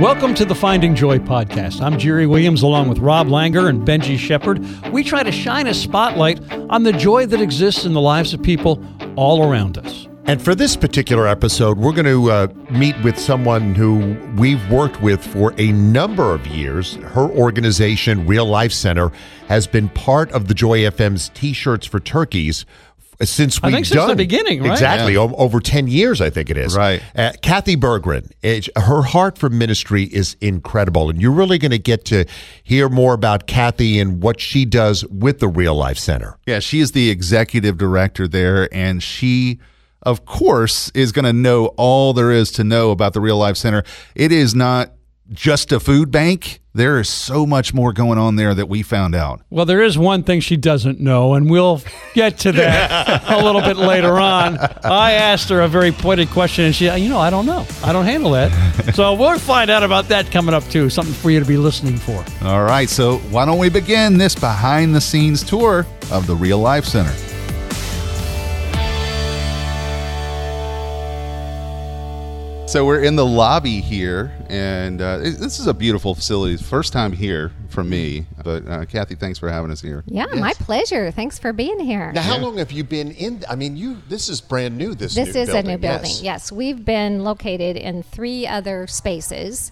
Welcome to the Finding Joy podcast. I'm Jerry Williams along with Rob Langer and Benji Shepard. We try to shine a spotlight on the joy that exists in the lives of people all around us. And for this particular episode, we're going to uh, meet with someone who we've worked with for a number of years. Her organization, Real Life Center, has been part of the Joy FM's T shirts for turkeys since we've think since done the beginning, right? exactly o- over 10 years i think it is Right. uh, Cathy Berggren, it- her heart for ministry is incredible and you're really going to get to hear more about Cathy and what she does with the real life center Yeah, she is the executive director there, and she, of course, is going to know all there is to know about the Real Life Center. It is not just a food bank. There is so much more going on there that we found out. Well, there is one thing she doesn't know, and we'll get to that a little bit later on. I asked her a very pointed question, and she, you know, I don't know. I don't handle that. So we'll find out about that coming up, too. Something for you to be listening for. All right, so why don't we begin this behind the scenes tour of the Real Life Center? So we're in the lobby here, and uh, it- this is a beautiful facility. First time here for me, but uh, Cathy, thanks for having us here. Yeah, my pleasure. Thanks for being here. now how long have you been in i mean you this is brand new this This new is a new building, building. Yes. we've been located in three other spaces.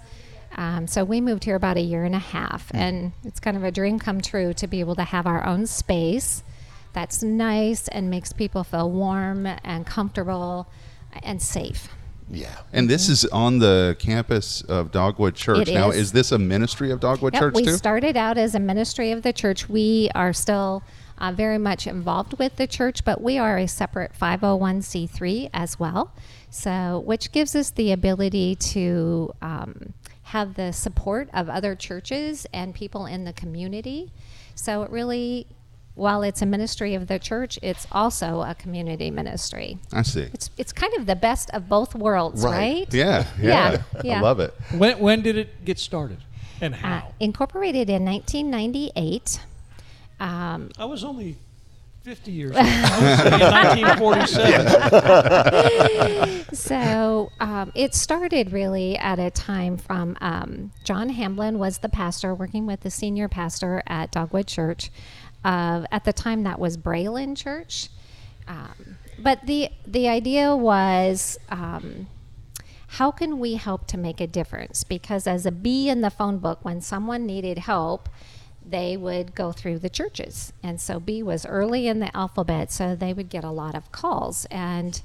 Um, so we moved here about a year and a half, and it's kind of a dream come true to be able to have our own space that's nice and makes people feel warm and comfortable and safe. Yeah And this is on the campus of Dogwood Church. It now, is. is this a ministry of Dogwood Yep, Church we too? started out as a ministry of the church. We are still uh, very much involved with the church, but we are a separate 501c3 as well. So, which gives us the ability to um, have the support of other churches and people in the community. So, it really, while it's a ministry of the church, it's also a community ministry. I see. It's it's kind of the best of both worlds, Right. right? Yeah, yeah, Yeah, yeah. I love it. When, when did it get started and Uh, how? incorporated in 1998. Um, I was only 50 years old. I was 1947. So um, it started really at a time from um, John Hamblin was the pastor working with the senior pastor at Dogwood Church. Uh, at the time, that was Braylon Church. Um, but the the idea was. Um, how can we help to make a difference? Because as a B in the phone book, when someone needed help, they would go through the churches. And so B was early in the alphabet, so they would get a lot of calls. And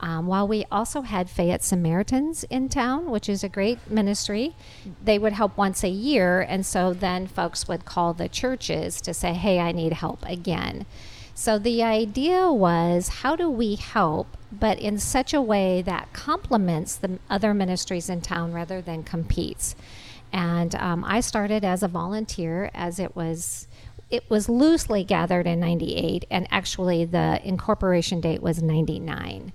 um, while we also had Fayette Samaritans in town, which is a great ministry, they would help once a year. And so then folks would call the churches to say, hey, I need help again. So the idea was how do we help, but in such a way that complements the other ministries in town rather than competes. And um, I started as a volunteer, as it was. It was loosely gathered in '98, and actually the incorporation date was '99.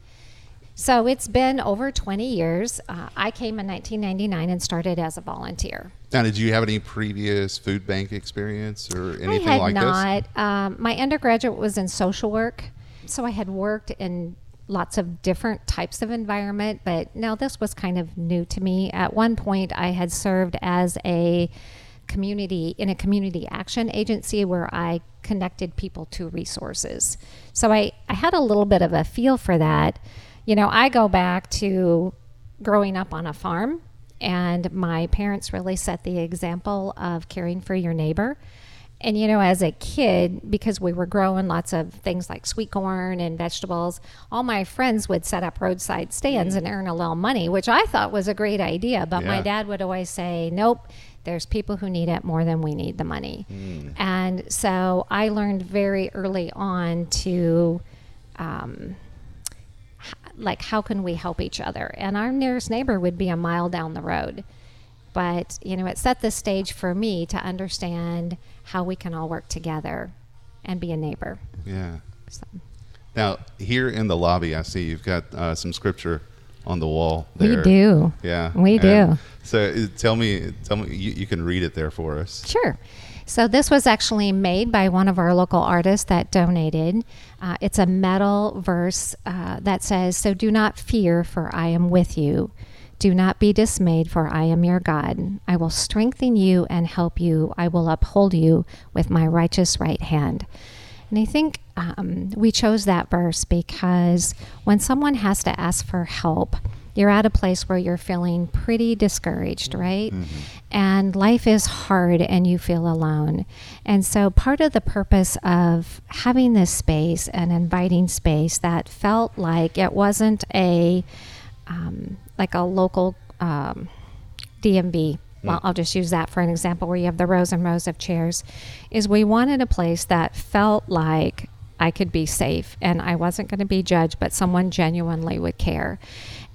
So it's been over 20 years. Uh, I came in 1999 and started as a volunteer. Now, did you have any previous food bank experience or anything I had like this? not. Um, my undergraduate was in social work, so I had worked in lots of different types of environment. But now this was kind of new to me. At one point, I had served as a community in a community action agency where I connected people to resources. So I, I had a little bit of a feel for that. You know, I go back to growing up on a farm and my parents really set the example of caring for your neighbor. And you know, as a kid, because we were growing lots of things like sweet corn and vegetables, all my friends would set up roadside stands and earn a little money, which I thought was a great idea. But my dad would always say, "Nope, there's people who need it more than we need the money." And so I learned very early on to um, like how can we help each other? And our nearest neighbor would be a mile down the road but you know it set the stage for me to understand how we can all work together and be a neighbor Yeah. so, Now, here in the lobby, I see you've got uh, some scripture on the wall we do Yeah. We do. So uh, tell me, tell me, you, you can read it there for us. Sure. So this was actually made by one of our local artists that donated. Uh, it's a metal verse uh, that says, "So do not fear, for I am with you. Do not be dismayed, for I am your God. I will strengthen you and help you. I will uphold you with my righteous right hand. And I think um, we chose that verse because when someone has to ask for help, you're at a place where you're feeling pretty discouraged, right? And life is hard and you feel alone. And so, part of the purpose of having this space and inviting space that felt like it wasn't a um, like a local um, DMV. Well, I'll just use that for an example where you have the rows and rows of chairs. Is we wanted a place that felt like I could be safe and I wasn't going to be judged, but someone genuinely would care.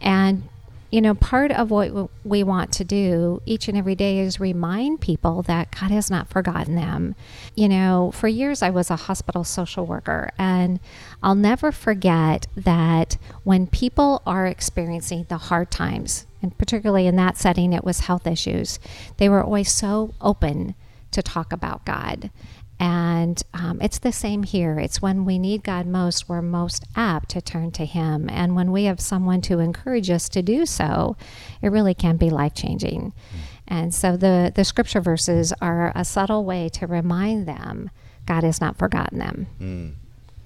And you know, part of what we want to do each and every day is remind people that God has not forgotten them. You know, for years I was a hospital social worker, and I'll never forget that when people are experiencing the hard times, and particularly in that setting, it was health issues, they were always so open to talk about God. And um, it's the same here. It's when we need God most, we're most apt to turn to Him. And when we have someone to encourage us to do so, it really can be life changing. And so the, the scripture verses are a subtle way to remind them God has not forgotten them.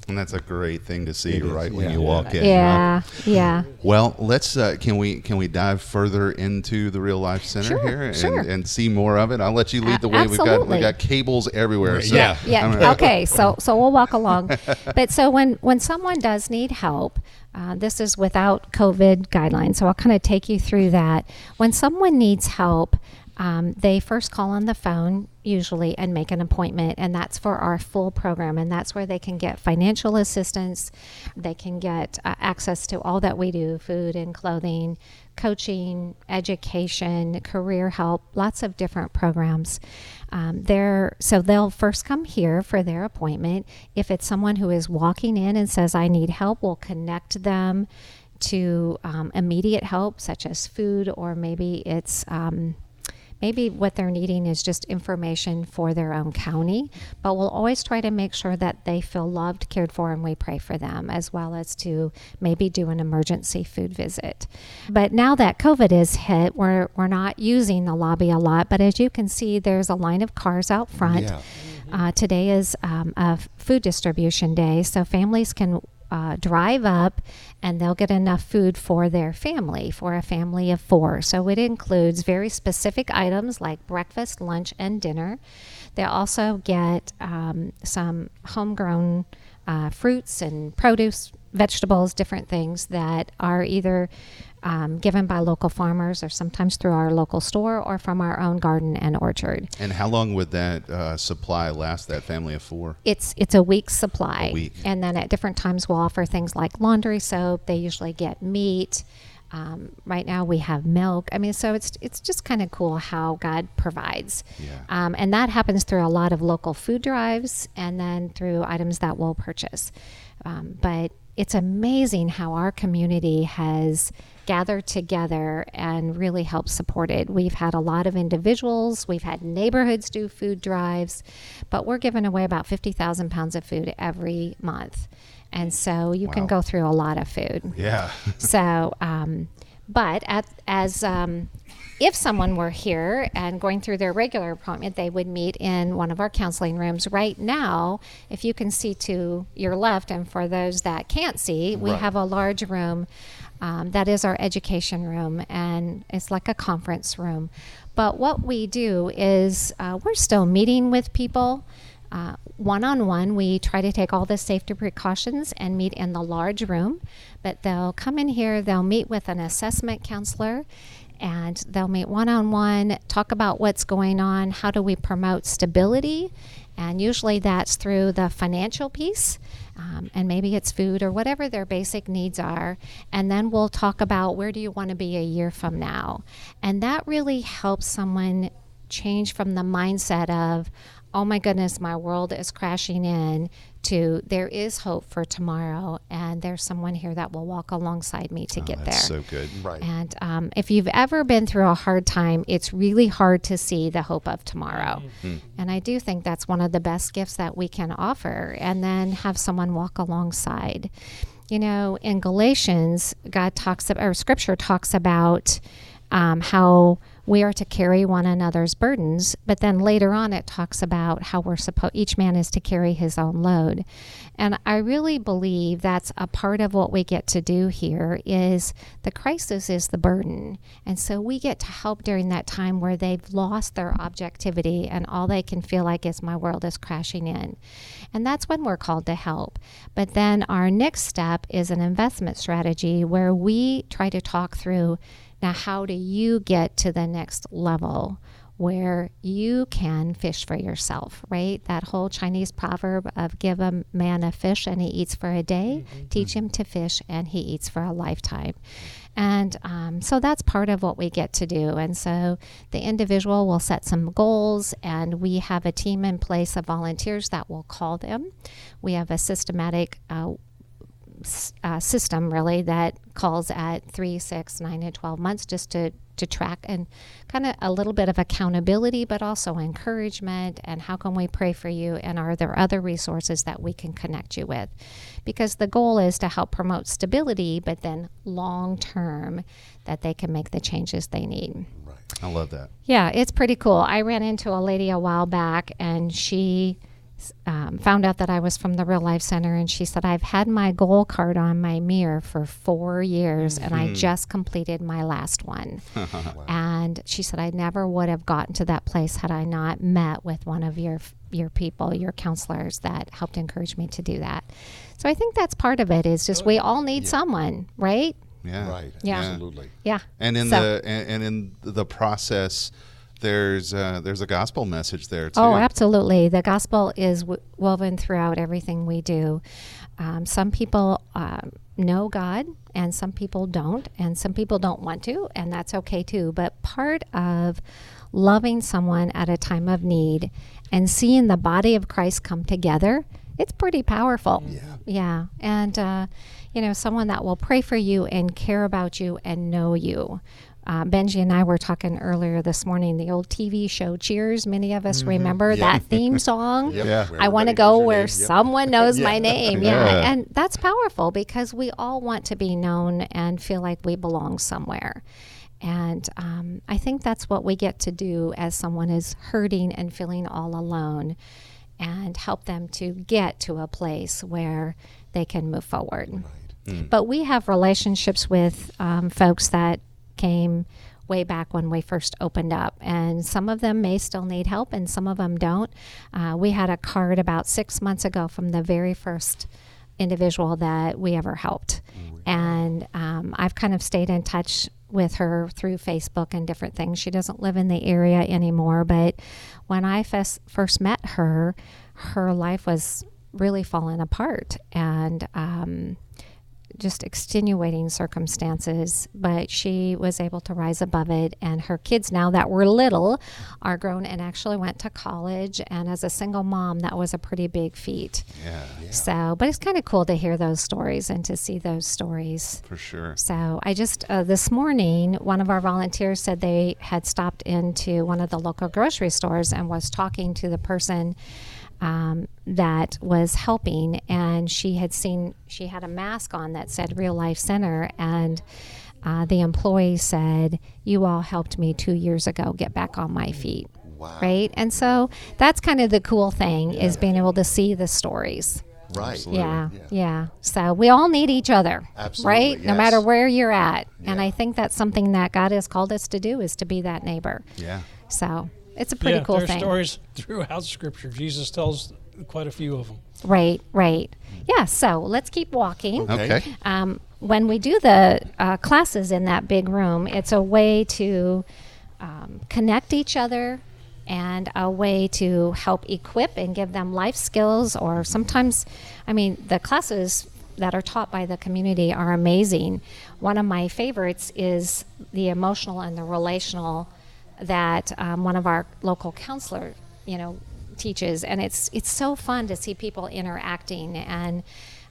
And that's a great thing to see It is, right when yeah. you walk in. Yeah, yeah. Well, let's uh, can we can we dive further into the real life center Sure, here and, sure. and see more of it? I'll let you lead the way. Absolutely. We've got absolutely. we got cables everywhere. So Yeah. yeah gonna- okay so so we'll walk along but so when when someone does need help uh, this is without covid guidelines so i'll kind of take you through that when someone needs help um, they first call on the phone usually and make an appointment and that's for our full program and that's where they can get financial assistance. They can get uh, access to all that we do food and clothing coaching education career help lots of different programs. Um, they're so they'll first come here for their appointment. If it's someone who is walking in and says i need help we'll connect them to um, immediate help such as food or maybe it's um, maybe what they're needing is just information for their own county but we'll always try to make sure that they feel loved cared for and we pray for them as well as to maybe do an emergency food visit but now that covid is hit we're, we're not using the lobby a lot but as you can see there's a line of cars out front Yeah. uh, today is um, a food distribution day, so families can uh, drive up and they'll get enough food for their family, for a family of four. So it includes very specific items like breakfast, lunch, and dinner. They also get um, some homegrown uh, fruits and produce, vegetables, different things that are either um, given by local farmers or sometimes through our local store or from our own garden and orchard. And how long would that uh, supply last? That family of four. It's it's a week's supply, A week. and then at different times we'll offer things like laundry soap. They usually get meat. Um, right now we have milk. I mean, so it's it's just kind of cool how God provides, Yeah. um, and that happens through a lot of local food drives, and then through items that we'll purchase. Um, but it's amazing how our community has gathered together and really help support it. We've had a lot of individuals, we've had neighborhoods do food drives, but we're giving away about 50,000 pounds of food every month. And so you can go through a lot of food. Yeah. So, um, but at, as um, if someone were here and going through their regular appointment, they would meet in one of our counseling rooms. Right now, if you can see to your left, and for those that can't see, we Right. have a large room um, that is our education room, and it's like a conference room. But what we do is uh, we're still meeting with people. One on one, we try to take all the safety precautions and meet in the large room. But they'll come in here, they'll meet with an assessment counselor, and they'll meet one on one, talk about what's going on, how do we promote stability. And usually that's through the financial piece, um, and maybe it's food or whatever their basic needs are. And then we'll talk about where do you want to be a year from now. And that really helps someone change from the mindset of, oh my goodness, my world is crashing in, to there is hope for tomorrow, and there's someone here that will walk alongside me to get there. So good. Right. And um, if you've ever been through a hard time, it's really hard to see the hope of tomorrow. And I do think that's one of the best gifts that we can offer, and then have someone walk alongside. you know, in Galatians, God talks about, or Scripture talks about um, how we are to carry one another's burdens, but then later on it talks about how we're supposed each man is to carry his own load. And I really believe that's a part of what we get to do here is the crisis is the burden. And so we get to help during that time where they've lost their objectivity and all they can feel like is my world is crashing in. And that's when we're called to help. But then our next step is an investment strategy where we try to talk through now, how do you get to the next level where you can fish for yourself, right? That whole Chinese proverb of give a man a fish and he eats for a day, mm-hmm. teach him to fish and he eats for a lifetime. And um, so that's part of what we get to do. And so the individual will set some goals, and we have a team in place of volunteers that will call them. We have a systematic uh, uh, system really that calls at three, six, nine, and 12 months just to, to track and kind of a little bit of accountability, but also encouragement and how can we pray for you and are there other resources that we can connect you with? Because the goal is to help promote stability, but then long term that they can make the changes they need. Right. I love that. Yeah, it's pretty cool. I ran into a lady a while back and she um, found out that I was from the Real Life Center, and she said, I've had my goal card on my mirror for four years, mm-hmm. and I mm-hmm. just completed my last one. wow. And she said, I never would have gotten to that place had I not met with one of your your people, your counselors that helped encourage me to do that. So I think that's part of it. Is just we all need yeah. someone, right? Yeah. Right. Yeah. Absolutely. Yeah. And in so. the and, and in the process there's uh, there's a gospel message there too. Oh, absolutely. The gospel is w- woven throughout everything we do. Um, some people uh, know God, and some people don't, and some people don't want to, and that's okay too. But part of loving someone at a time of need and seeing the body of Christ come together, it's pretty powerful. Yeah. Yeah. And, uh, you know, someone that will pray for you and care about you and know you. Uh, Benji and I were talking earlier this morning. The old TV show Cheers. Many of us mm-hmm. remember that theme song. yep. Yeah. I want to go where yep. someone knows yeah. my name. Yeah. yeah, and that's powerful because we all want to be known and feel like we belong somewhere. And um, I think that's what we get to do as someone is hurting and feeling all alone, and help them to get to a place where they can move forward. Right. Mm. But we have relationships with um, folks that came way back when we first opened up. And some of them may still need help, and some of them don't. Uh, we had a card about six months ago from the very first individual that we ever helped. And um, I've kind of stayed in touch with her through Facebook and different things. She doesn't live in the area anymore, but when I f- first met her, her life was really falling apart. And um, just extenuating circumstances, but she was able to rise above it. And her kids, now that were little, are grown and actually went to college. And as a single mom, that was a pretty big feat. Yeah. yeah. So, but it's kind of cool to hear those stories and to see those stories. For sure. So, I just, uh, this morning, one of our volunteers said they had stopped into one of the local grocery stores and was talking to the person um, that was helping, and she had seen she had a mask on that said Real Life Center, and uh, the employee said, "You all helped me two years ago get back on my feet." Wow. Right, and so that's kind of the cool thing yeah. is being able to see the stories. Right. Yeah, yeah, yeah. So we all need each other. Absolutely. Right? Yes. No matter where you're at. Yeah. And I think that's something that God has called us to do is to be that neighbor. Yeah. So it's a pretty yeah, cool there thing. stories throughout Scripture. Jesus tells quite a few of them. Right, right. Yeah, so let's keep walking. Okay. Um, when we do the uh, classes in that big room, it's a way to um, connect each other and a way to help equip and give them life skills. Or sometimes, I mean, the classes that are taught by the community are amazing. One of my favorites is the emotional and the relational that um, one of our local counselor, you know, teaches, and it's it's so fun to see people interacting and.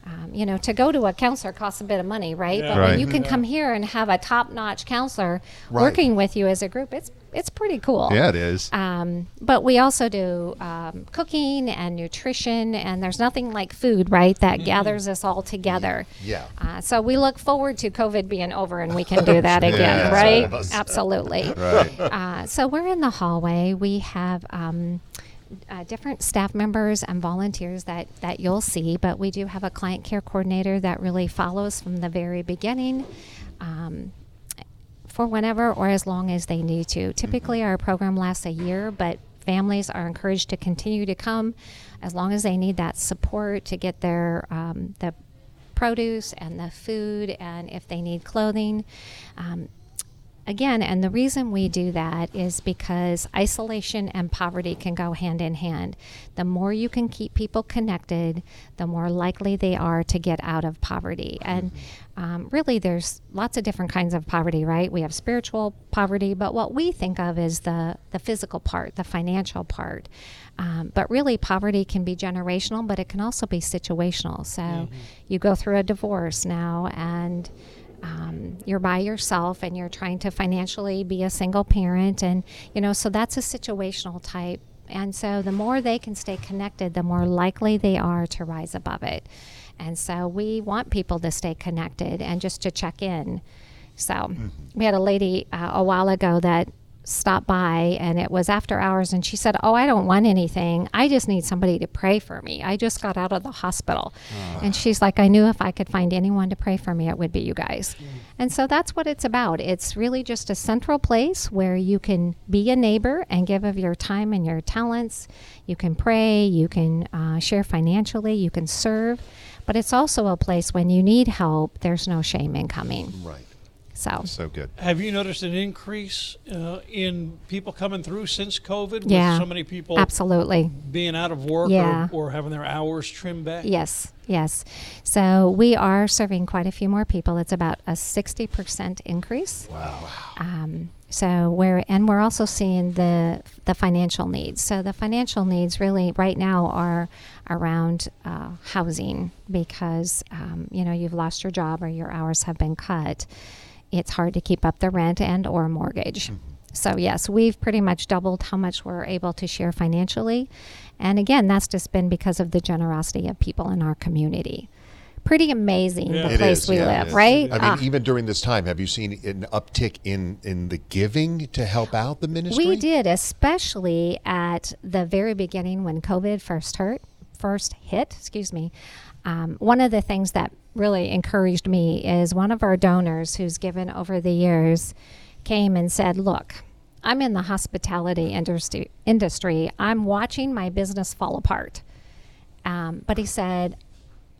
Um, you know, to go to a counselor costs a bit of money, right? But Right. when you can come here and have a top-notch counselor Right. working with you as a group, it's it's pretty cool. Yeah, it is. Um, but we also do um, cooking and nutrition, and there's nothing like food, right, that gathers us all together. Yeah. Uh, so we look forward to COVID being over and we can do that again, Yeah. right? Absolutely. Right. Uh, so we're in the hallway. We have. Um, uh, different staff members and volunteers that, that you'll see, but we do have a client care coordinator that really follows from the very beginning. Um, for whenever or as long as they need to. Typically, our program lasts a year, but families are encouraged to continue to come as long as they need that support to get their um, the produce and the food, and if they need clothing. Um, again, and the reason we do that is because isolation and poverty can go hand in hand. The more you can keep people connected, the more likely they are to get out of poverty. And um, really, there's lots of different kinds of poverty, right? We have spiritual poverty, but what we think of is the, the physical part, the financial part. Um, but really, poverty can be generational, but it can also be situational. So you go through a divorce now, and um, you're by yourself and you're trying to financially be a single parent and you know so that's a situational type. And so the more they can stay connected the more likely they are to rise above it. And so we want people to stay connected and just to check in. So we had a lady uh, a while ago that stopped by and it was after hours and she said oh i don't want anything. I just need somebody to pray for me. I just got out of the hospital. And she's like i knew if i could find anyone to pray for me it would be you guys. And so that's what it's about. It's really just a central place where you can be a neighbor and give of your time and your talents. You can pray you can uh, share financially you can serve. But it's also a place when you need help there's no shame in coming. Right. So So good. Have you noticed an increase uh, in people coming through since COVID? Yeah, so many people absolutely being out of work Yeah. or, or having their hours trimmed back? Yes, yes. So we are serving quite a few more people. It's about a 60% increase. Wow. Um, so we're and we're also seeing the the financial needs. So the financial needs really right now are around uh, housing because um, you know you've lost your job or your hours have been cut. It's hard to keep up the rent and or mortgage. So yes, we've pretty much doubled how much we're able to share financially. And again, that's just been because of the generosity of people in our community. Pretty amazing Yeah. the It place is, we yeah, live, right? I mean, Ah. even during this time, have you seen an uptick in in the giving to help out the ministry? We did, especially at the very beginning when COVID first hurt, first hit. Excuse me. Um, one of the things that really encouraged me is one of our donors, who's given over the years, came and said, "Look, I'm in the hospitality industry. Industry. I'm watching my business fall apart." Um, but he said,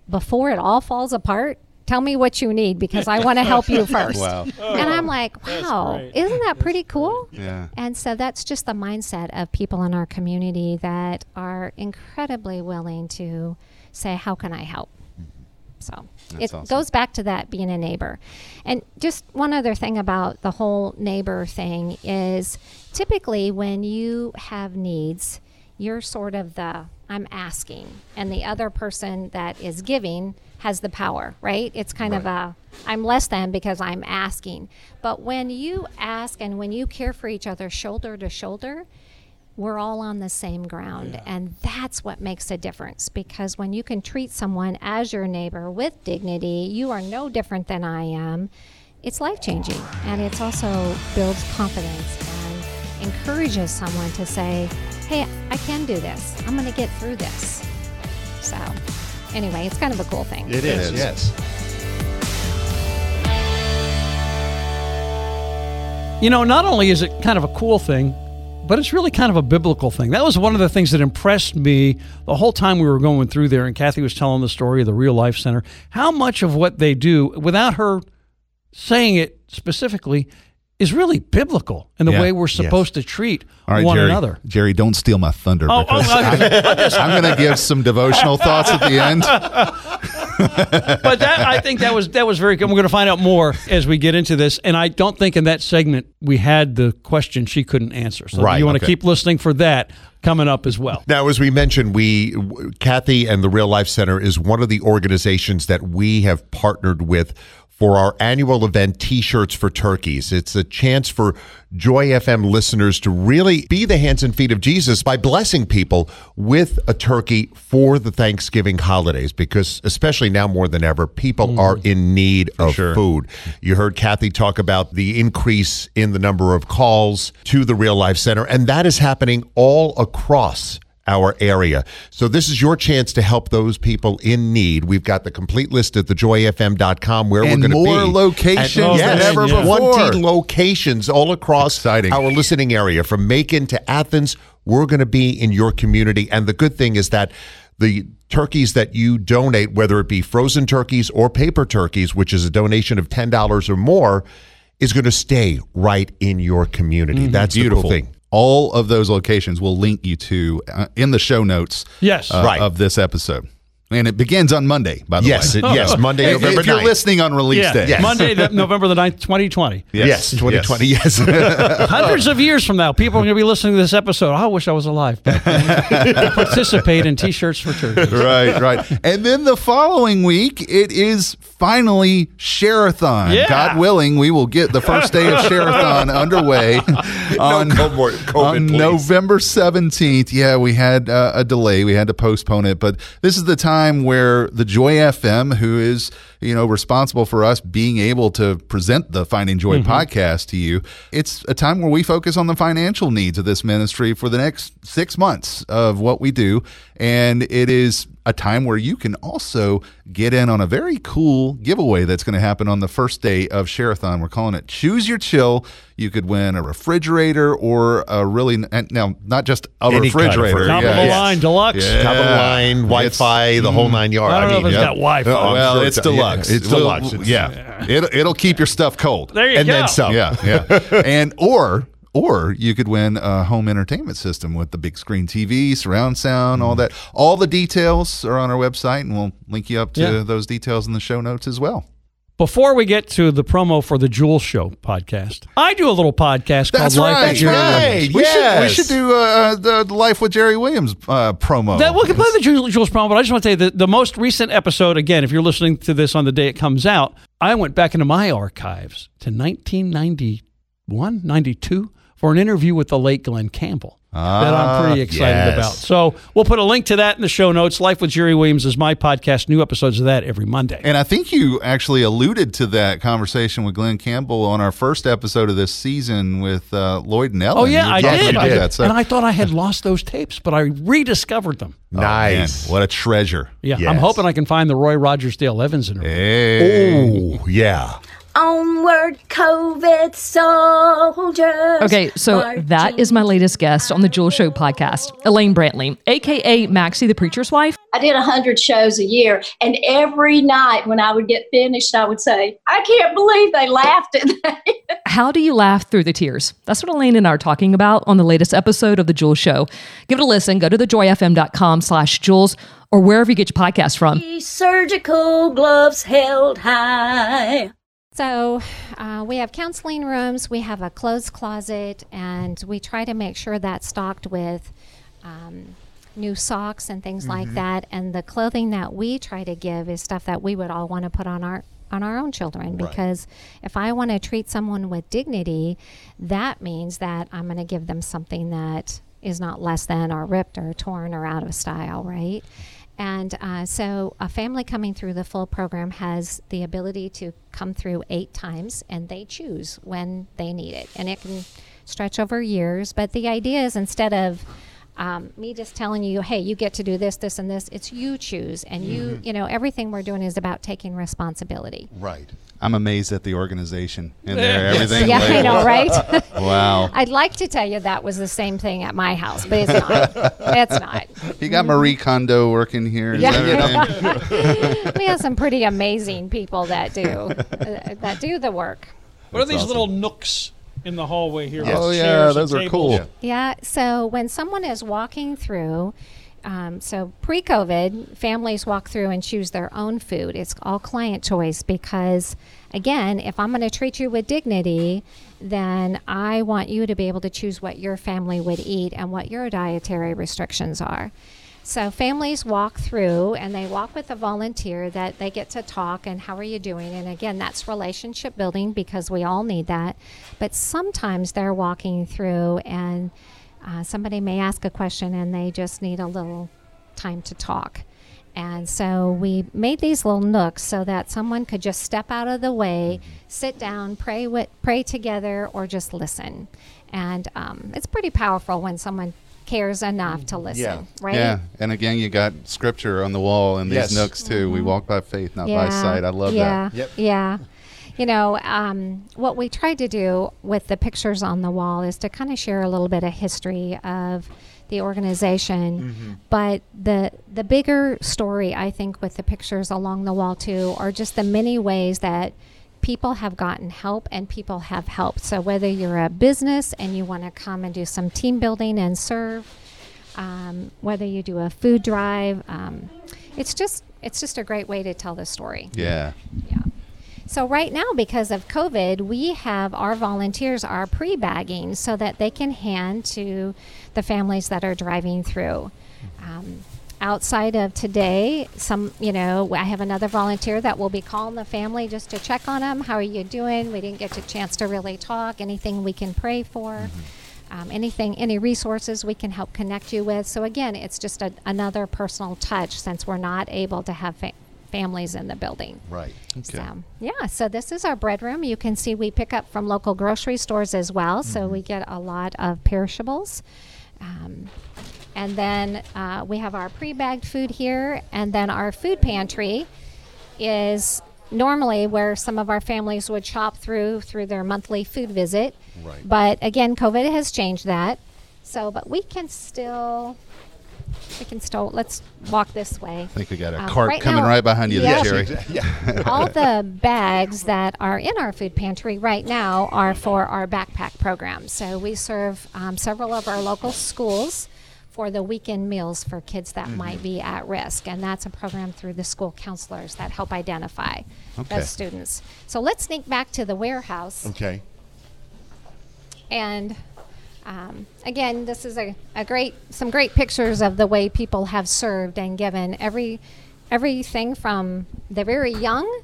"Before it all falls apart." Tell me what you need because I want to help you first. Wow. And I'm like, wow, isn't that pretty cool? Yeah. And so that's just the mindset of people in our community that are incredibly willing to say, How can I help? Mm-hmm. So That's it awesome. goes back to that being a neighbor. And just one other thing about the whole neighbor thing is typically when you have needs, you're sort of the I'm asking, and the other person that is giving has the power, right? It's kind of a I'm less than because I'm asking. But when you ask and when you care for each other shoulder to shoulder, we're all on the same ground. And that's what makes a difference because when you can treat someone as your neighbor with dignity, you are no different than I am. It's life changing. And it's also builds confidence and encourages someone to say, hey, I can do this. I'm going to get through this. So, anyway, it's kind of a cool thing. It is, is. yes. You know, not only is it kind of a cool thing, but it's really kind of a biblical thing. That was one of the things that impressed me the whole time we were going through there. And Cathy was telling the story of the Real Life Center. How much of what they do, without her saying it specifically, is really biblical in the Yeah. way we're supposed to treat All right, one Jerry. another. Jerry, don't steal my thunder. Oh, because oh, okay. I'm going to give some devotional thoughts at the end. but that I think that was that was very good. We're going to find out more as we get into this, and I don't think in that segment we had the question she couldn't answer. So Right, you want to okay. keep listening for that coming up as well. Now, as we mentioned, we Cathy and the Real Life Center is one of the organizations that we have partnered with for our annual event, T-shirts for Turkeys. It's a chance for Joy FM listeners to really be the hands and feet of Jesus by blessing people with a turkey for the Thanksgiving holidays. Because especially now more than ever, people mm. are in need of sure. food. You heard Cathy talk about the increase in the number of calls to the Real Life Center, and that is happening all across our area. So this is your chance to help those people in need. We've got the complete list at thejoyfm.com where And we're going to be. more locations And- than ever yes, before. 20 locations all across Exciting. our listening area from Macon to Athens. We're going to be in your community. And the good thing is that the turkeys that you donate, whether it be frozen turkeys or paper turkeys, which is a donation of $10 or more, is going to stay right in your community. Mm-hmm. That's the Beautiful. cool thing. All of those locations will link you to uh, in the show notes. Yes. uh, Right. of this episode, and it begins on Monday. By the Yes, way, it- yes, Monday, If- November If you're 9th. listening on release Yeah, day, Yes. Monday, the- November the 9th, 2020. Yes, 2020. Yes. Hundreds of years from now, people are going to be listening to this episode. I wish I was alive to participate in T-shirts for turkeys. right, right. And then the following week, it is finally Sharathon. Yeah. God willing, we will get the first day of Sharathon underway on, COVID, COVID, on. November 17th. Yeah, we had uh, a delay. We had to postpone it. But this is the time where the Joy FM, who is, you know, responsible for us being able to present the Finding Joy mm-hmm. podcast to you, it's a time where we focus on the financial needs of this ministry for the next six months of what we do. And it is a time where you can also get in on a very cool giveaway that's going to happen on the first day of Sharathon. We're calling it Choose Your Chill. You could win a refrigerator or a really, and now not just a Any kind of refrigerator. Top of the yeah. line, deluxe. Yeah. Top of the line, Wi-Fi, the whole nine yards. I don't know if it's yeah. got Wi-Fi. Oh, I'm well, sure it's it's- yeah, deluxe. it's We'll- It's- yeah, It'll, it'll keep your stuff cold. There you and go. then some. Yeah, yeah. and or or you could win a home entertainment system with the big screen TV, surround sound, all mm. that. All the details are on our website, and we'll link you up to Yeah. those details in the show notes as well. Before we get to the promo for the Jewel Show podcast, I do a little podcast called That's Life with Jerry right. Williams. We should we should do uh, the the Life with Jerry Williams uh, promo. That, we can play the Jewel- Jules promo, but I just want to say you the, the most recent episode, again, if you're listening to this on the day it comes out, I went back into my archives to 1991, 92 for an interview with the late Glen Campbell that I'm pretty excited yes. about. So we'll put a link to that in the show notes. Life with Jerry Williams is my podcast. New episodes of that every Monday. And I think you actually alluded to that conversation with Glen Campbell on our first episode of this season with uh, Lloyd and Ellen. Oh You yeah, were I talking did. about that, so- and I thought I had lost those tapes, but I rediscovered them. Oh, man, Nice. what a treasure. Yeah, I'm hoping I can find the Roy Rogers Dale Evans interview. Hey. Oh, yeah. Onward, COVID soldiers. Okay, so that is my latest guest on the Jewel Show podcast, Elaine Brantley, aka Maxie the Preacher's Wife. I did 100 shows a year, and every night when I would get finished, I would say, I can't believe they laughed at that. How do you laugh through the tears? That's what Elaine and I are talking about on the latest episode of The Jewel Show. Give it a listen. Go to thejoyfm.com slash Jules or wherever you get your podcast from. Surgical gloves held high. So uh, we have counseling rooms, we have a clothes closet, and we try to make sure that's stocked with um, new socks and things like that. And the clothing that we try to give is stuff that we would all want to put on our on our own children because if I want to treat someone with dignity, that means that I'm going to give them something that is not less than or ripped or torn or out of style, right? And uh, so, a family coming through the full program has the ability to come through eight times, and they choose when they need it. And it can stretch over years. But the idea is instead of um, me just telling you, hey, you get to do this, this, and this, it's you choose. And you, you know, everything we're doing is about taking responsibility. Right. I'm amazed at the organization and their everything. Yeah, I know, right? Wow. I'd like to tell you that was the same thing at my house, but it's not. it's not. You got Marie Kondo working here. Is Yeah. that? We have some pretty amazing people that do uh, that do the work. What are these little nooks in the hallway here? Oh, yeah, those are tables? cool. Yeah. So when someone is walking through, um, so pre-COVID, families walk through and choose their own food. It's all client choice because, again, if I'm going to treat you with dignity, then I want you to be able to choose what your family would eat and what your dietary restrictions are. So families walk through and they walk with a volunteer that they get to talk and how are you doing? And again, that's relationship building because we all need that. But sometimes they're walking through and uh, somebody may ask a question and they just need a little time to talk. And so we made these little nooks so that someone could just step out of the way, sit down, pray with, pray together, or just listen. And um, it's pretty powerful when someone cares enough to listen, Yeah. right? Yeah, and again, you got scripture on the wall in these Yes. nooks too. We walk by faith, not by sight. I love Mm-hmm. yeah, that. Yep. Yeah. You know, um, what we tried to do with the pictures on the wall is to kind of share a little bit of history of the organization. Mm-hmm. But the the bigger story, I think, with the pictures along the wall too, are just the many ways that people have gotten help and people have helped. So whether you're a business and you want to come and do some team building and serve, um, whether you do a food drive, um, it's just it's just a great way to tell the story. Yeah. Yeah. So right now, because of COVID, we have our volunteers are pre-bagging so that they can hand to the families that are driving through. Um, outside of today, some you know, I have another volunteer that will be calling the family just to check on them. How are you doing? We didn't get a chance to really talk. Anything we can pray for? Um, anything, any resources we can help connect you with. So again, it's just a, another personal touch since we're not able to have fa- families in the building. Right. Okay. So, yeah, so this is our bread room. You can see we pick up from local grocery stores as well, so we get a lot of perishables. Um, and then uh, we have our pre bagged food here, and then our food pantry is normally where some of our families would shop through through their monthly food visit. Right. But again, COVID has changed that. So, but we can still, we can still, let's walk this way. I think we got a Um, cart right coming now- right behind you Yeah. there, Jerry. Yeah. all the bags that are in our food pantry right now are for our backpack program. So we serve um, several of our local schools for the weekend meals for kids that Mm-hmm. might be at risk. And that's a program through the school counselors that help identify Okay. those students. So let's sneak back to the warehouse. Okay. And um, again, this is a, a great, some great pictures of the way people have served and given every, everything from the very young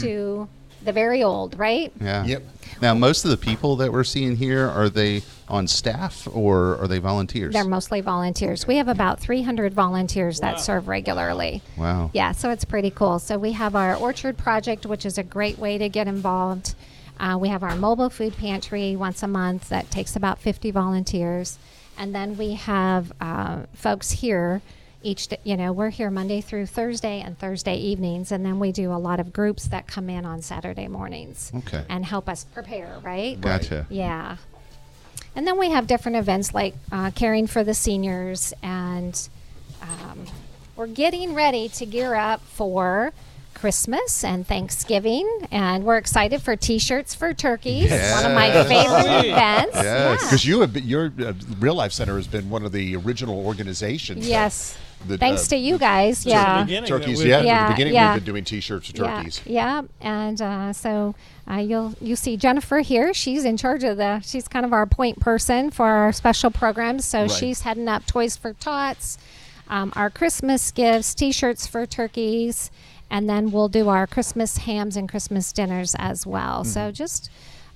to the very old, right? Yeah. Yep. Now, most of the people that we're seeing here are they on staff or are they volunteers? They're mostly volunteers. We have about 300 volunteers that serve regularly. wow. Yeah, so it's pretty cool. So we have our orchard project, which is a great way to get involved. Uh, we have our mobile food pantry once a month that takes about 50 volunteers, and then we have uh, folks here. Each, d- you know, we're here Monday through Thursday and Thursday evenings, and then we do a lot of groups that come in on Saturday mornings Okay. and help us prepare. Right? Gotcha. Yeah. And then we have different events like uh, caring for the seniors, and um, we're getting ready to gear up for Christmas and Thanksgiving, and we're excited for T-shirts for turkeys. One of my favorite events. Yes. Because you have been, your uh, Real Life Center has been one of the original organizations. Yes. that, Thanks uh, to you guys. the Yeah. Turkeys, that we- yeah. From Yeah, the beginning, yeah. we've been doing T-shirts for turkeys. Yeah, yeah. and uh, so uh, you'll you see Jennifer here. She's in charge of the. She's kind of our point person for our special programs. So Right. she's heading up Toys for Tots, um, our Christmas gifts, T-shirts for turkeys, and then we'll do our Christmas hams and Christmas dinners as well. Mm-hmm. So just.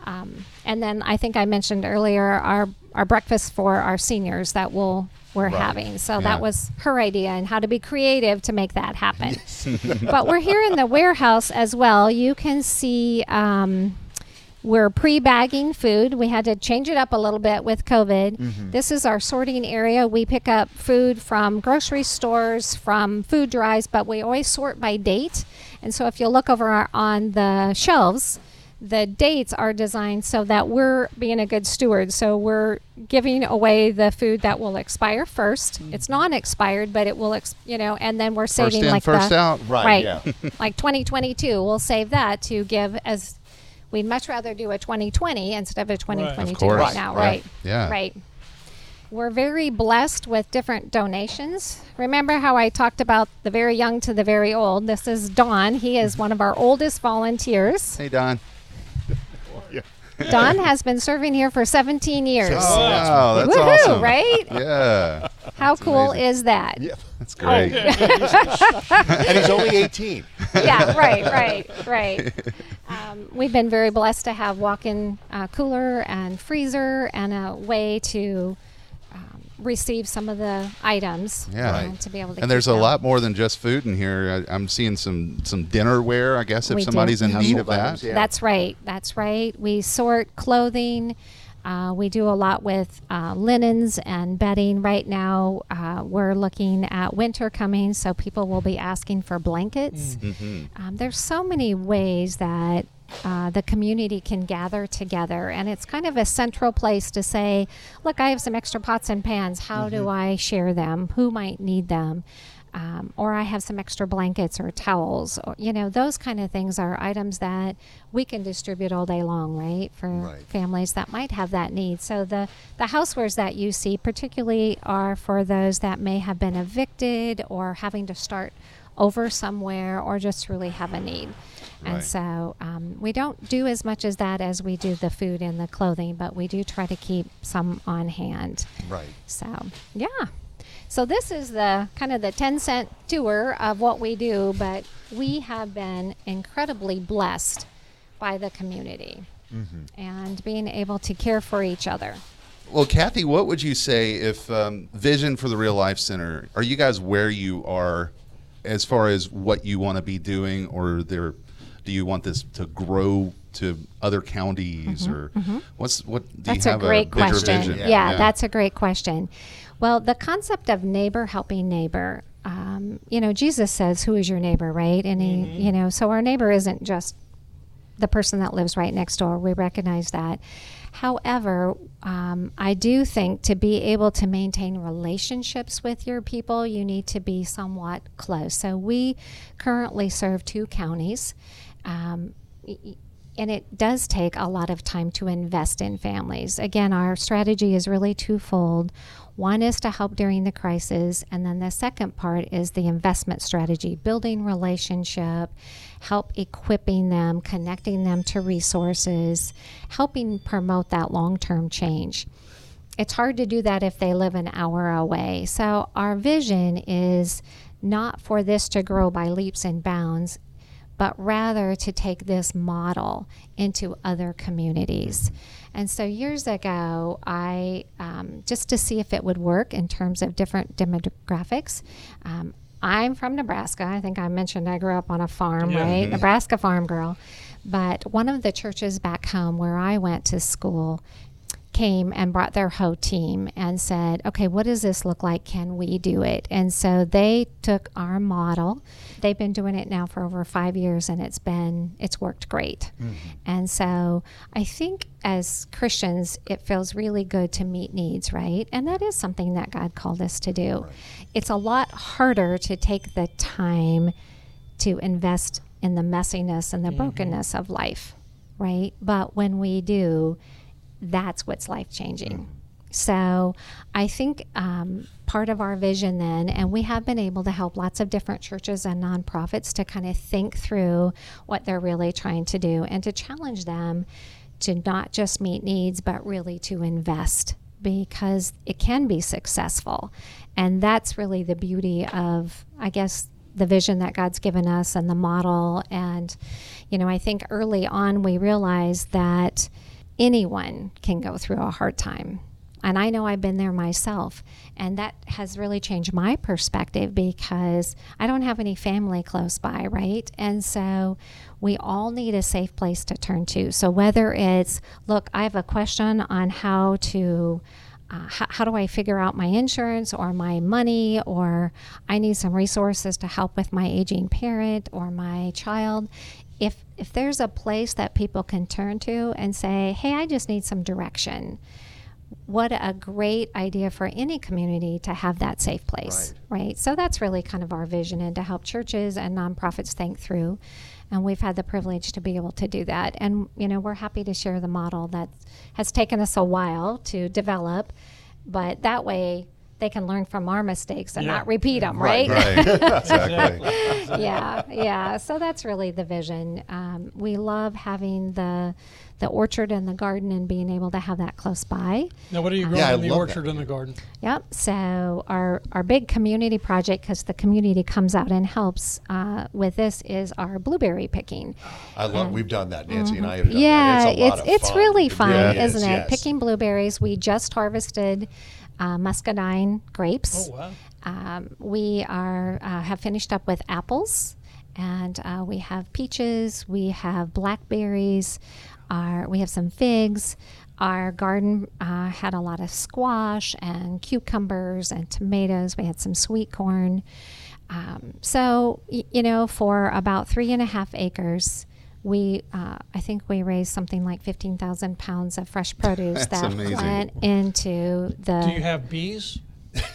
Um, and then I think I mentioned earlier our our breakfast for our seniors that we'll we're Right. having. So Yeah. that was her idea and how to be creative to make that happen. but we're here in the warehouse as well. You can see um, we're pre-bagging food. We had to change it up a little bit with COVID. Mm-hmm. This is our sorting area. We pick up food from grocery stores, from food drives, but we always sort by date. And so if you look over our, on the shelves, the dates are designed so that we're being a good steward. So we're giving away the food that will expire 1st mm-hmm. It's non-expired, but it will, ex- you know, and then we're First saving in, like first the, out. Right, right, yeah. like 2022. We'll save that to give as we'd much rather do a 2020 instead of a 2022 course. right now, Right. right? Yeah. right. we're very blessed with different donations. Remember how I talked about the very young to the very old? This is Don. He is mm-hmm. one of our oldest volunteers. Hey, Don. Don has been serving here for 17 years. Oh, wow, that's Woohoo, awesome. right? Yeah, How cool amazing. is that? Yeah, that's great. and he's only 18. yeah, right, right, right. Um, we've been very blessed to have walk-in uh, cooler and freezer and a way to receive some of the items. Yeah. uh, to be able to. And there's keep a them. lot more than just food in here. I, I'm seeing some some dinnerware. I guess if We do. somebody's in need of that. yeah. That's right. That's right. We sort clothing. Uh, we do a lot with uh, linens and bedding. Right now, uh, we're looking at winter coming, so people will be asking for blankets. Um, there's so many ways that uh, the community can gather together, and it's kind of a central place to say, "Look, I have some extra pots and pans. How do I share them? Who might need them?" um, or I have some extra blankets or towels, or you know, those kind of things are items that we can distribute all day long, right, for Right. families that might have that need. So the the housewares that you see, particularly, are for those that may have been evicted or having to start over somewhere, or just really have a need. And Right. so um, we don't do as much as that as we do the food and the clothing, but we do try to keep some on hand. Right. So, yeah. So this is the kind of the 10 cent tour of what we do, but we have been incredibly blessed by the community and being able to care for each other. Well, Cathy, what would you say if um, vision for the Real Life Center? Are you guys where you are as far as what you want to be doing, or there? Do you want this to grow to other counties, or what's what? Do Mm-hmm. That's you a great bigger question. vision? Yeah, that's a great question. Well, the concept of neighbor helping neighbor, um, you know, Jesus says, "Who is your neighbor?" Right, and he, you know, so our neighbor isn't just the person that lives right next door. We recognize that. However, um, I do think to be able to maintain relationships with your people, you need to be somewhat close. So we currently serve two counties. Um, and it does take a lot of time to invest in families. Again, our strategy is really twofold. One is to help during the crisis, and then the second part is the investment strategy, building relationship, help equipping them, connecting them to resources, helping promote that long-term change. It's hard to do that if they live an hour away. So our vision is not for this to grow by leaps and bounds but rather to take this model into other communities. And so years ago, I um, just to see if it would work in terms of different demographics. Um, I'm from Nebraska. I think I mentioned I grew up on a farm, right? Nebraska farm girl. But one of the churches back home where I went to school came and brought their whole team and said, okay, what does this look like? Can we do it? And so they took our model. They've been doing it now for over five years and it's been, it's worked great. Mm-hmm. And so I think as Christians, it feels really good to meet needs, right? And that is something that God called us to do. It's a lot harder to take the time to invest in the messiness and the mm-hmm. brokenness of life, right? But when we do, that's what's life changing. So I think um, part of our vision then, and we have been able to help lots of different churches and nonprofits to kind of think through what they're really trying to do and to challenge them to not just meet needs, but really to invest because it can be successful. And that's really the beauty of, I guess, the vision that God's given us and the model. And, you know, I think early on we realized that anyone can go through a hard time. And I know I've been there myself. And that has really changed my perspective because I don't have any family close by, right? And so we all need a safe place to turn to. So whether it's, look, I have a question on how to. Uh, how, how do I figure out my insurance or my money, or I need some resources to help with my aging parent or my child? If if there's a place that people can turn to and say, "Hey, I just need some direction," what a great idea for any community to have that safe place, right? So that's really kind of our vision, and to help churches and nonprofits think through. And we've had the privilege to be able to do that. And you know, we're happy to share the model that has taken us a while to develop. but that way they can learn from our mistakes and Yeah. not repeat them, right? Right. exactly. yeah, yeah. So that's really the vision. Um, we love having the the orchard and the garden and being able to have that close by. Now, what are you growing Yeah, in the orchard that. and the garden? Yep. So our our big community project, because the community comes out and helps uh, with this, is our blueberry picking. I love. We've done that. Nancy and I have done Yeah, that. It's a lot it's of it's fun. really fun, really isn't is, it? yes. Picking blueberries. We just harvested uh, muscadine grapes. Oh, wow. Um, we are uh, have finished up with apples, and uh, we have peaches. We have blackberries. Our we have some figs. Our garden uh, had a lot of squash and cucumbers and tomatoes. We had some sweet corn. Um, so y- you know, for about three and a half acres. We, uh, I think we raised something like fifteen thousand pounds of fresh produce That's that amazing. went into the. Do you have bees?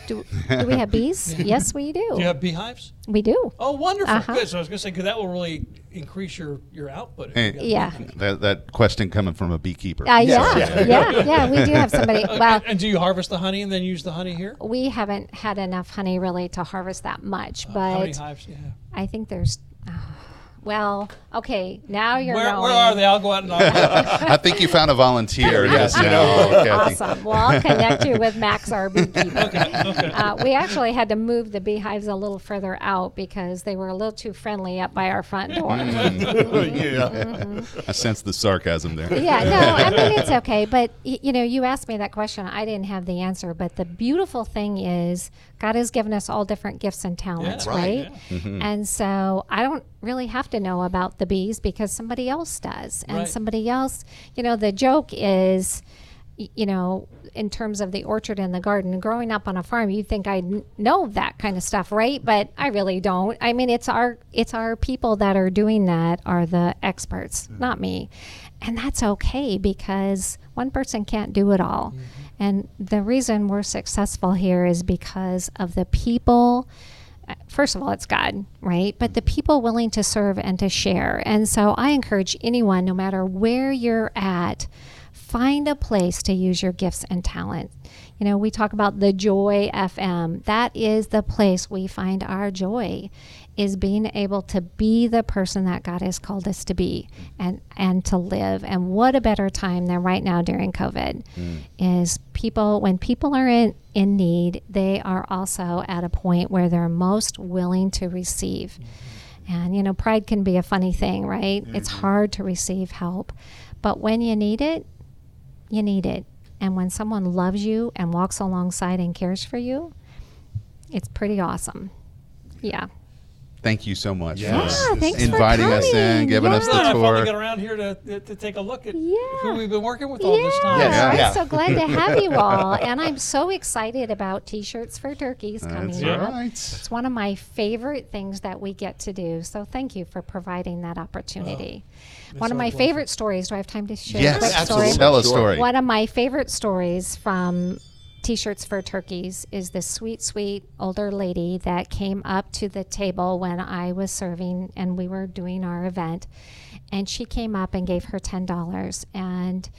Do, do we have bees? yes, we do. Do you have beehives? we do. Oh, wonderful. Uh-huh. Good. So I was going to say, because that will really increase your, your output. Hey. you Yeah. That, that question coming from a beekeeper. Uh, Yes. yeah, yeah, yeah, We do have somebody. Uh, Well, and do you harvest the honey and then use the honey here? we haven't had enough honey really to harvest that much, How many but hives do you have? I think there's. Well, okay. Now you're Where, where are they? I'll go out and I'll think you found a volunteer. Yes, you know. Cathy. Awesome. Well, I'll connect you with Max, our beekeeper. Uh, we actually had to move the beehives a little further out because they were a little too friendly up by our front door. yeah. I sense the sarcasm there. yeah, no, I mean it's okay. But y- you know, you asked me that question. I didn't have the answer. But the beautiful thing is, God has given us all different gifts and talents, Yeah. right? Right, mm-hmm. And so I don't really have to know about the bees because somebody else does, and Right. somebody else. You know, the joke is. You know, in terms of the orchard and the garden, growing up on a farm, you'd think I would know that kind of stuff, right? But I really don't. I mean, it's our it's our people that are doing that are the experts, mm. not me, and that's okay because one person can't do it all. Mm. And the reason we're successful here is because of the people uh, first of all, it's God, right? But the people willing to serve and to share. And so I encourage anyone, no matter where you're at, find a place to use your gifts and talent. You know, we talk about the joy FM. That is the place we find our joy is being able to be the person that God has called us to be and and to live. And what a better time than right now during COVID mm. is people when people are in in need, they are also at a point where they're most willing to receive. Mm-hmm. And you know, pride can be a funny thing, right? It's mm-hmm. hard to receive help. But when you need it, you need it. And when someone loves you and walks alongside and cares for you, it's pretty awesome. Yeah. Thank you so much Yes. Yeah, for thanks for inviting us in, coming. giving us Yeah. the I finally got tour. around here to, to, to take a look at Yeah. who we've been working with all this time. Yes. I'm Yeah. so glad to have you all. And I'm so excited about T-shirts for turkeys coming That's up. right. It's one of my favorite things that we get to do. So thank you for providing that opportunity. one of my favorite stories. Do I have time to share a Yes, quick absolutely. story? Tell a story. One of my favorite stories from T-shirts for turkeys is this sweet, sweet older lady that came up to the table when I was serving and we were doing our event, and she came up and gave her ten dollars and.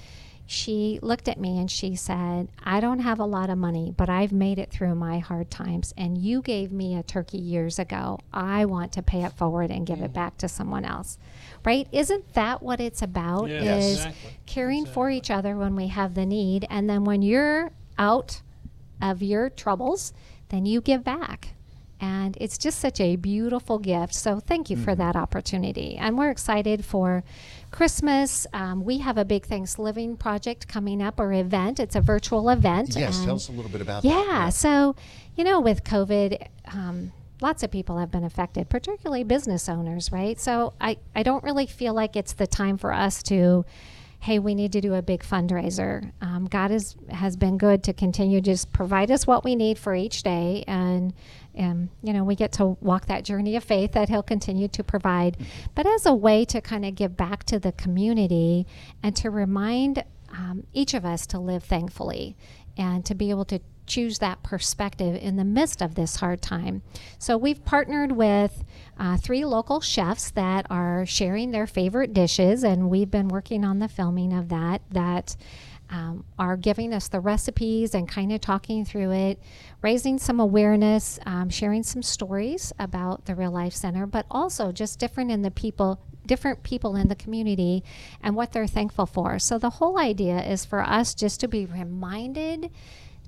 She looked at me and she said, I don't have a lot of money, but I've made it through my hard times. And you gave me a turkey years ago. I want to pay it forward and give it back to someone else. Right? Isn't that what it's about? Yeah, is exactly. caring for each other when we have the need. And then when you're out of your troubles, then you give back. And it's just such a beautiful gift. So thank you for Mm-hmm. that opportunity. And we're excited for Christmas. Um, we have a big Thanksgiving project coming up or event. It's a virtual event. Yes. and- Tell us a little bit about yeah, that. Yeah. So, you know, with COVID, um, lots of people have been affected, particularly business owners, right? So I, I don't really feel like it's the time for us to, hey, we need to do a big fundraiser. Um, God is, has been good to continue to just provide us what we need for each day. And, and, you know, we get to walk that journey of faith that He'll continue to provide. But as a way to kind of give back to the community and to remind um, each of us to live thankfully and to be able to choose that perspective in the midst of this hard time. So we've partnered with uh, three local chefs that are sharing their favorite dishes, and we've been working on the filming of that. That um, are giving us the recipes and kind of talking through it, raising some awareness, um, sharing some stories about the Real Life Center, but also just different in the people. Different people in the community and what they're thankful for. So, the whole idea is for us just to be reminded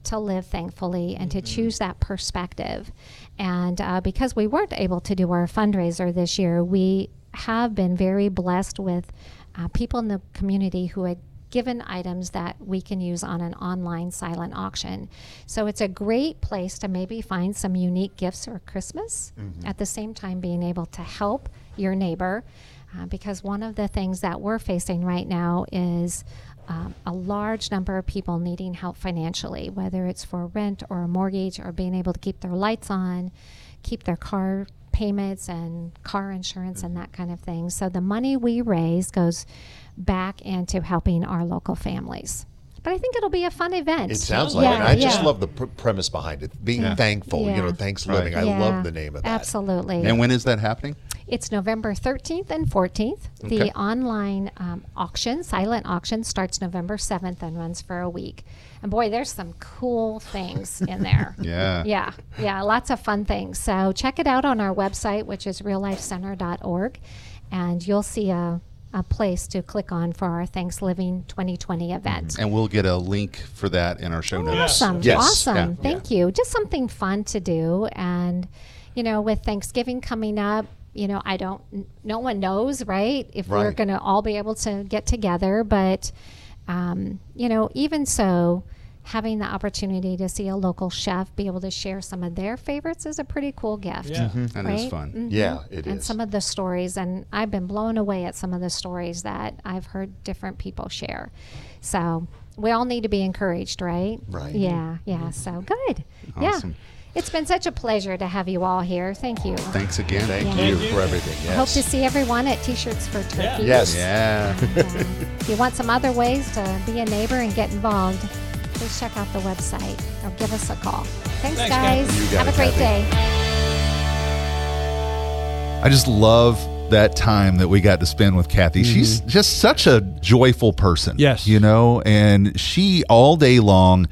to live thankfully and to choose that perspective. And uh, because we weren't able to do our fundraiser this year, we have been very blessed with uh, people in the community who had given items that we can use on an online silent auction. So it's a great place to maybe find some unique gifts for Christmas at the same time being able to help your neighbor. Uh, because one of the things that we're facing right now is um, a large number of people needing help financially, whether it's for rent or a mortgage or being able to keep their lights on, keep their car payments and car insurance and that kind of thing. So the money we raise goes back into helping our local families. But I think it'll be a fun event. It sounds like Yeah, it. I just love the pr- premise behind it. Being thankful, you know, thanks living. I Yeah, love the name of that. Absolutely. And when is that happening? It's November 13th and 14th. Okay. The online um, auction, silent auction, starts November 7th and runs for a week. And boy, there's some cool things in there. Yeah. Yeah, yeah, lots of fun things. So check it out on our website, which is reallifecenter.org, and you'll see a, a place to click on for our ThanksLiving 2020 event. And we'll get a link for that in our show notes. Awesome. Yes. Awesome. Yeah. Thank you. Just something fun to do. And, you know, with Thanksgiving coming up, you know, I don't, no one knows, right? If we're going to all be able to get together. But, um, you know, even so, having the opportunity to see a local chef be able to share some of their favorites is a pretty cool gift. Yeah. That is right? fun. Mhm. Yeah, it and is. some of the stories, and I've been blown away at some of the stories that I've heard different people share. So we all need to be encouraged, right? Right. Yeah, yeah. So good. Awesome. Yeah. It's been such a pleasure to have you all here. Thank you. Thanks again. Thank Yeah. you Thank you. for everything. Yes. Hope to see everyone at T-shirts for Turkey. Yes. Yeah. And, uh, if you want some other ways to be a neighbor and get involved, please check out the website or give us a call. Thanks, Thanks, guys. Cathy. You got Have a great Cathy. day. I just love that time that we got to spend with Cathy. Mm-hmm. She's just such a joyful person. Yes. You know, and she all day long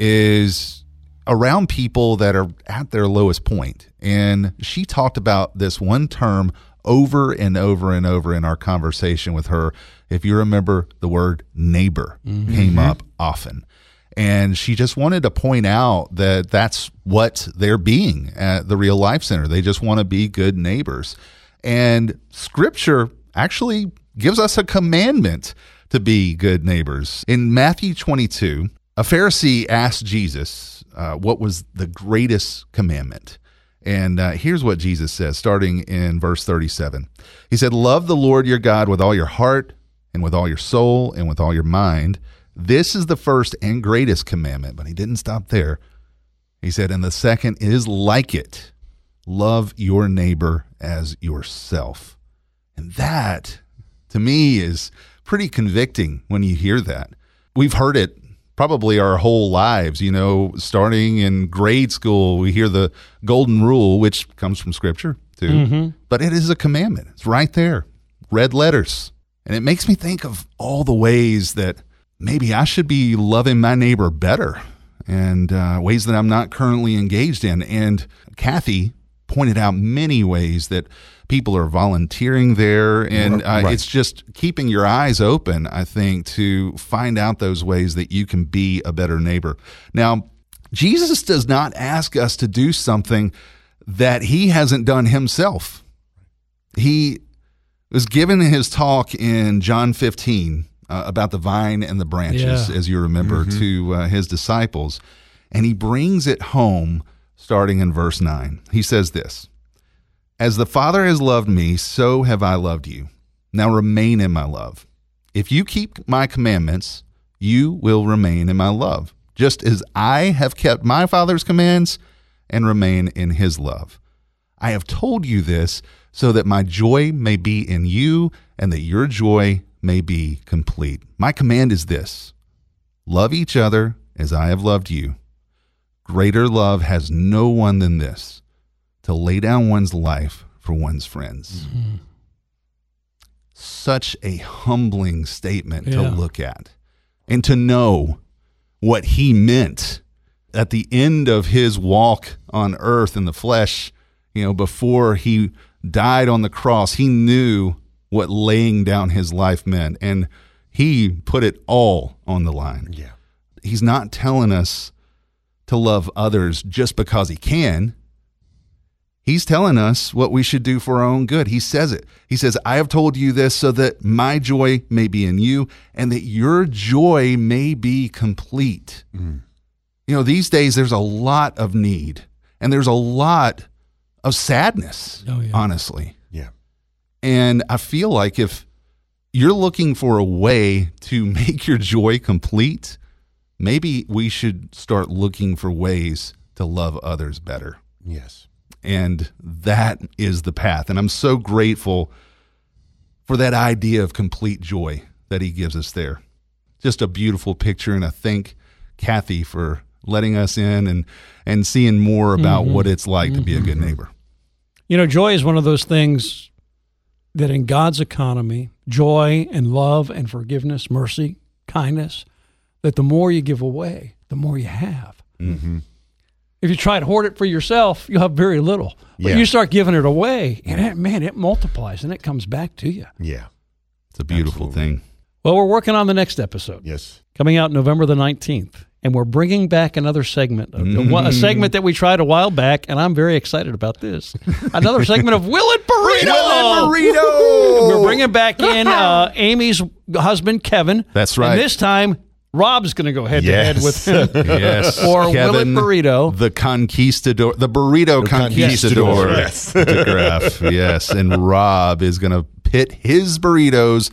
is around people that are at their lowest point. And she talked about this one term over and over and over in our conversation with her. If you remember, the word neighbor mm-hmm. came up often. And she just wanted to point out that that's what they're being at the Real Life Center. They just want to be good neighbors. And scripture actually gives us a commandment to be good neighbors. In Matthew 22, a Pharisee asked Jesus uh, what was the greatest commandment. And uh, here's what Jesus says, starting in verse 37. He said, Love the Lord your God with all your heart, and with all your soul, and with all your mind. This is the first and greatest commandment. But he didn't stop there. He said, And the second is like it love your neighbor as yourself. And that, to me, is pretty convicting when you hear that. We've heard it probably our whole lives, you know, starting in grade school, we hear the golden rule, which comes from scripture too. Mm-hmm. But it is a commandment, it's right there, red letters. And it makes me think of all the ways that maybe I should be loving my neighbor better and uh, ways that I'm not currently engaged in. And Cathy pointed out many ways that people are volunteering there. And uh, Right. it's just keeping your eyes open, I think, to find out those ways that you can be a better neighbor. Now, Jesus does not ask us to do something that he hasn't done himself. He was given his talk in John 15 uh, about the vine and the branches, Yeah. as you remember, to uh, his disciples. And he brings it home starting in verse 9. He says this As the Father has loved me, so have I loved you. Now remain in my love. If you keep my commandments, you will remain in my love, just as I have kept my Father's commands and remain in his love. I have told you this so that my joy may be in you and that your joy may be complete. My command is this love each other as I have loved you. Greater love has no one than this to lay down one's life for one's friends. Such a humbling statement to look at. and to know what he meant at the end of his walk on earth in the flesh, you know, before he died on the cross, he knew what laying down his life meant. And he put it all on the line. Yeah. He's not telling us to love others just because he can. He's telling us what we should do for our own good. He says it. He says, I have told you this so that my joy may be in you and that your joy may be complete. Mm. You know, these days there's a lot of need and there's a lot of sadness, Oh, yeah. honestly. Yeah. And I feel like if you're looking for a way to make your joy complete, maybe we should start looking for ways to love others better. Yes. And that is the path. And I'm so grateful for that idea of complete joy that he gives us there. Just a beautiful picture. And I thank Cathy for letting us in and, and seeing more about mm-hmm. what it's like to be a good mm-hmm. neighbor. You know, joy is one of those things that in God's economy, joy and love and forgiveness, mercy, kindness, that the more you give away, the more you have. Mm-hmm. If you try to hoard it for yourself, you'll have very little. But Yeah. you start giving it away, and it, man, it multiplies and it comes back to you. Yeah. It's a beautiful Absolutely. thing. Well, we're working on the next episode Yes. coming out November the 19th. And we're bringing back another segment, a, a segment that we tried a while back, and I'm very excited about this. Another segment of Will It Burrito. burrito. We're bringing back in uh, Amy's husband, Kevin. That's right. And this time, Rob's going to go head to head with him. Yes. Or Will It Burrito. The conquistador, the burrito conquistador. conquistador, yes. Autograph, yes. And Rob is going to pit his burritos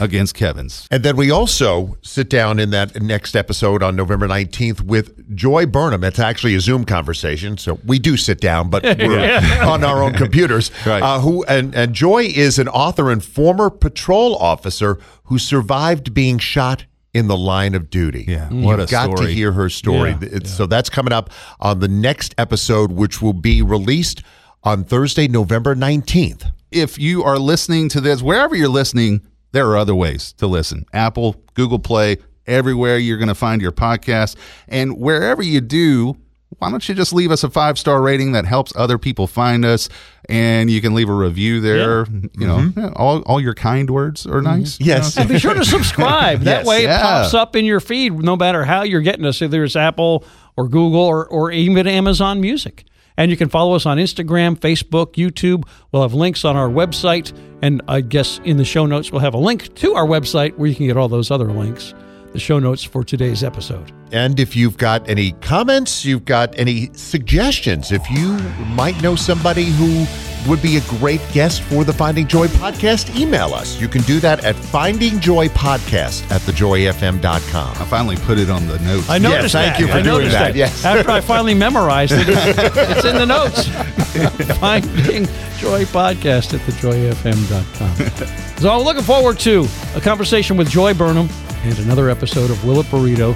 against Kevin's. And then we also sit down in that next episode on November 19th with Joy Burnham. It's actually a Zoom conversation. So we do sit down, but we're on our own computers. Right. Uh, who and, and Joy is an author and former patrol officer who survived being shot in the line of duty. Yeah, What You've a got to hear her story. Yeah, It's- So that's coming up on the next episode, which will be released on Thursday, November 19th. If you are listening to this, wherever you're listening, there are other ways to listen Apple, Google Play, everywhere you're going to find your podcast. And wherever you do, why don't you just leave us a five star rating that helps other people find us? And you can leave a review there. You know, mm-hmm. yeah, all, all your kind words are mm-hmm. nice. Yes. And be sure to subscribe. That Yes. way it Yeah. pops up in your feed no matter how you're getting us, either it's Apple or Google or, or even Amazon Music. And you can follow us on Instagram, Facebook, YouTube. We'll have links on our website. And I guess in the show notes, we'll have a link to our website where you can get all those other links, the show notes for today's episode. And if you've got any comments, you've got any suggestions, if you might know somebody who would be a great guest for the Finding Joy podcast, email us. You can do that at findingjoypodcast at thejoyfm.com. I finally put it on the notes. I noticed thank that. you for I doing noticed that. Yes. After I finally memorized it, it's, it's in the notes. Finding Joy Podcast at thejoyfm.com. so I'm looking forward to a conversation with Joy Burnham and another episode of Will It Burrito,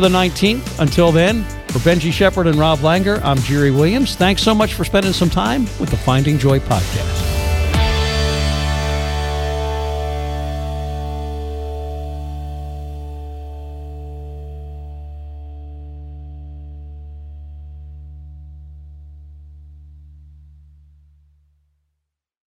November the 19th. Until then, for Benji Shepard and Rob Langer, I'm Jerry Williams. Thanks so much for spending some time with the Finding Joy Podcast.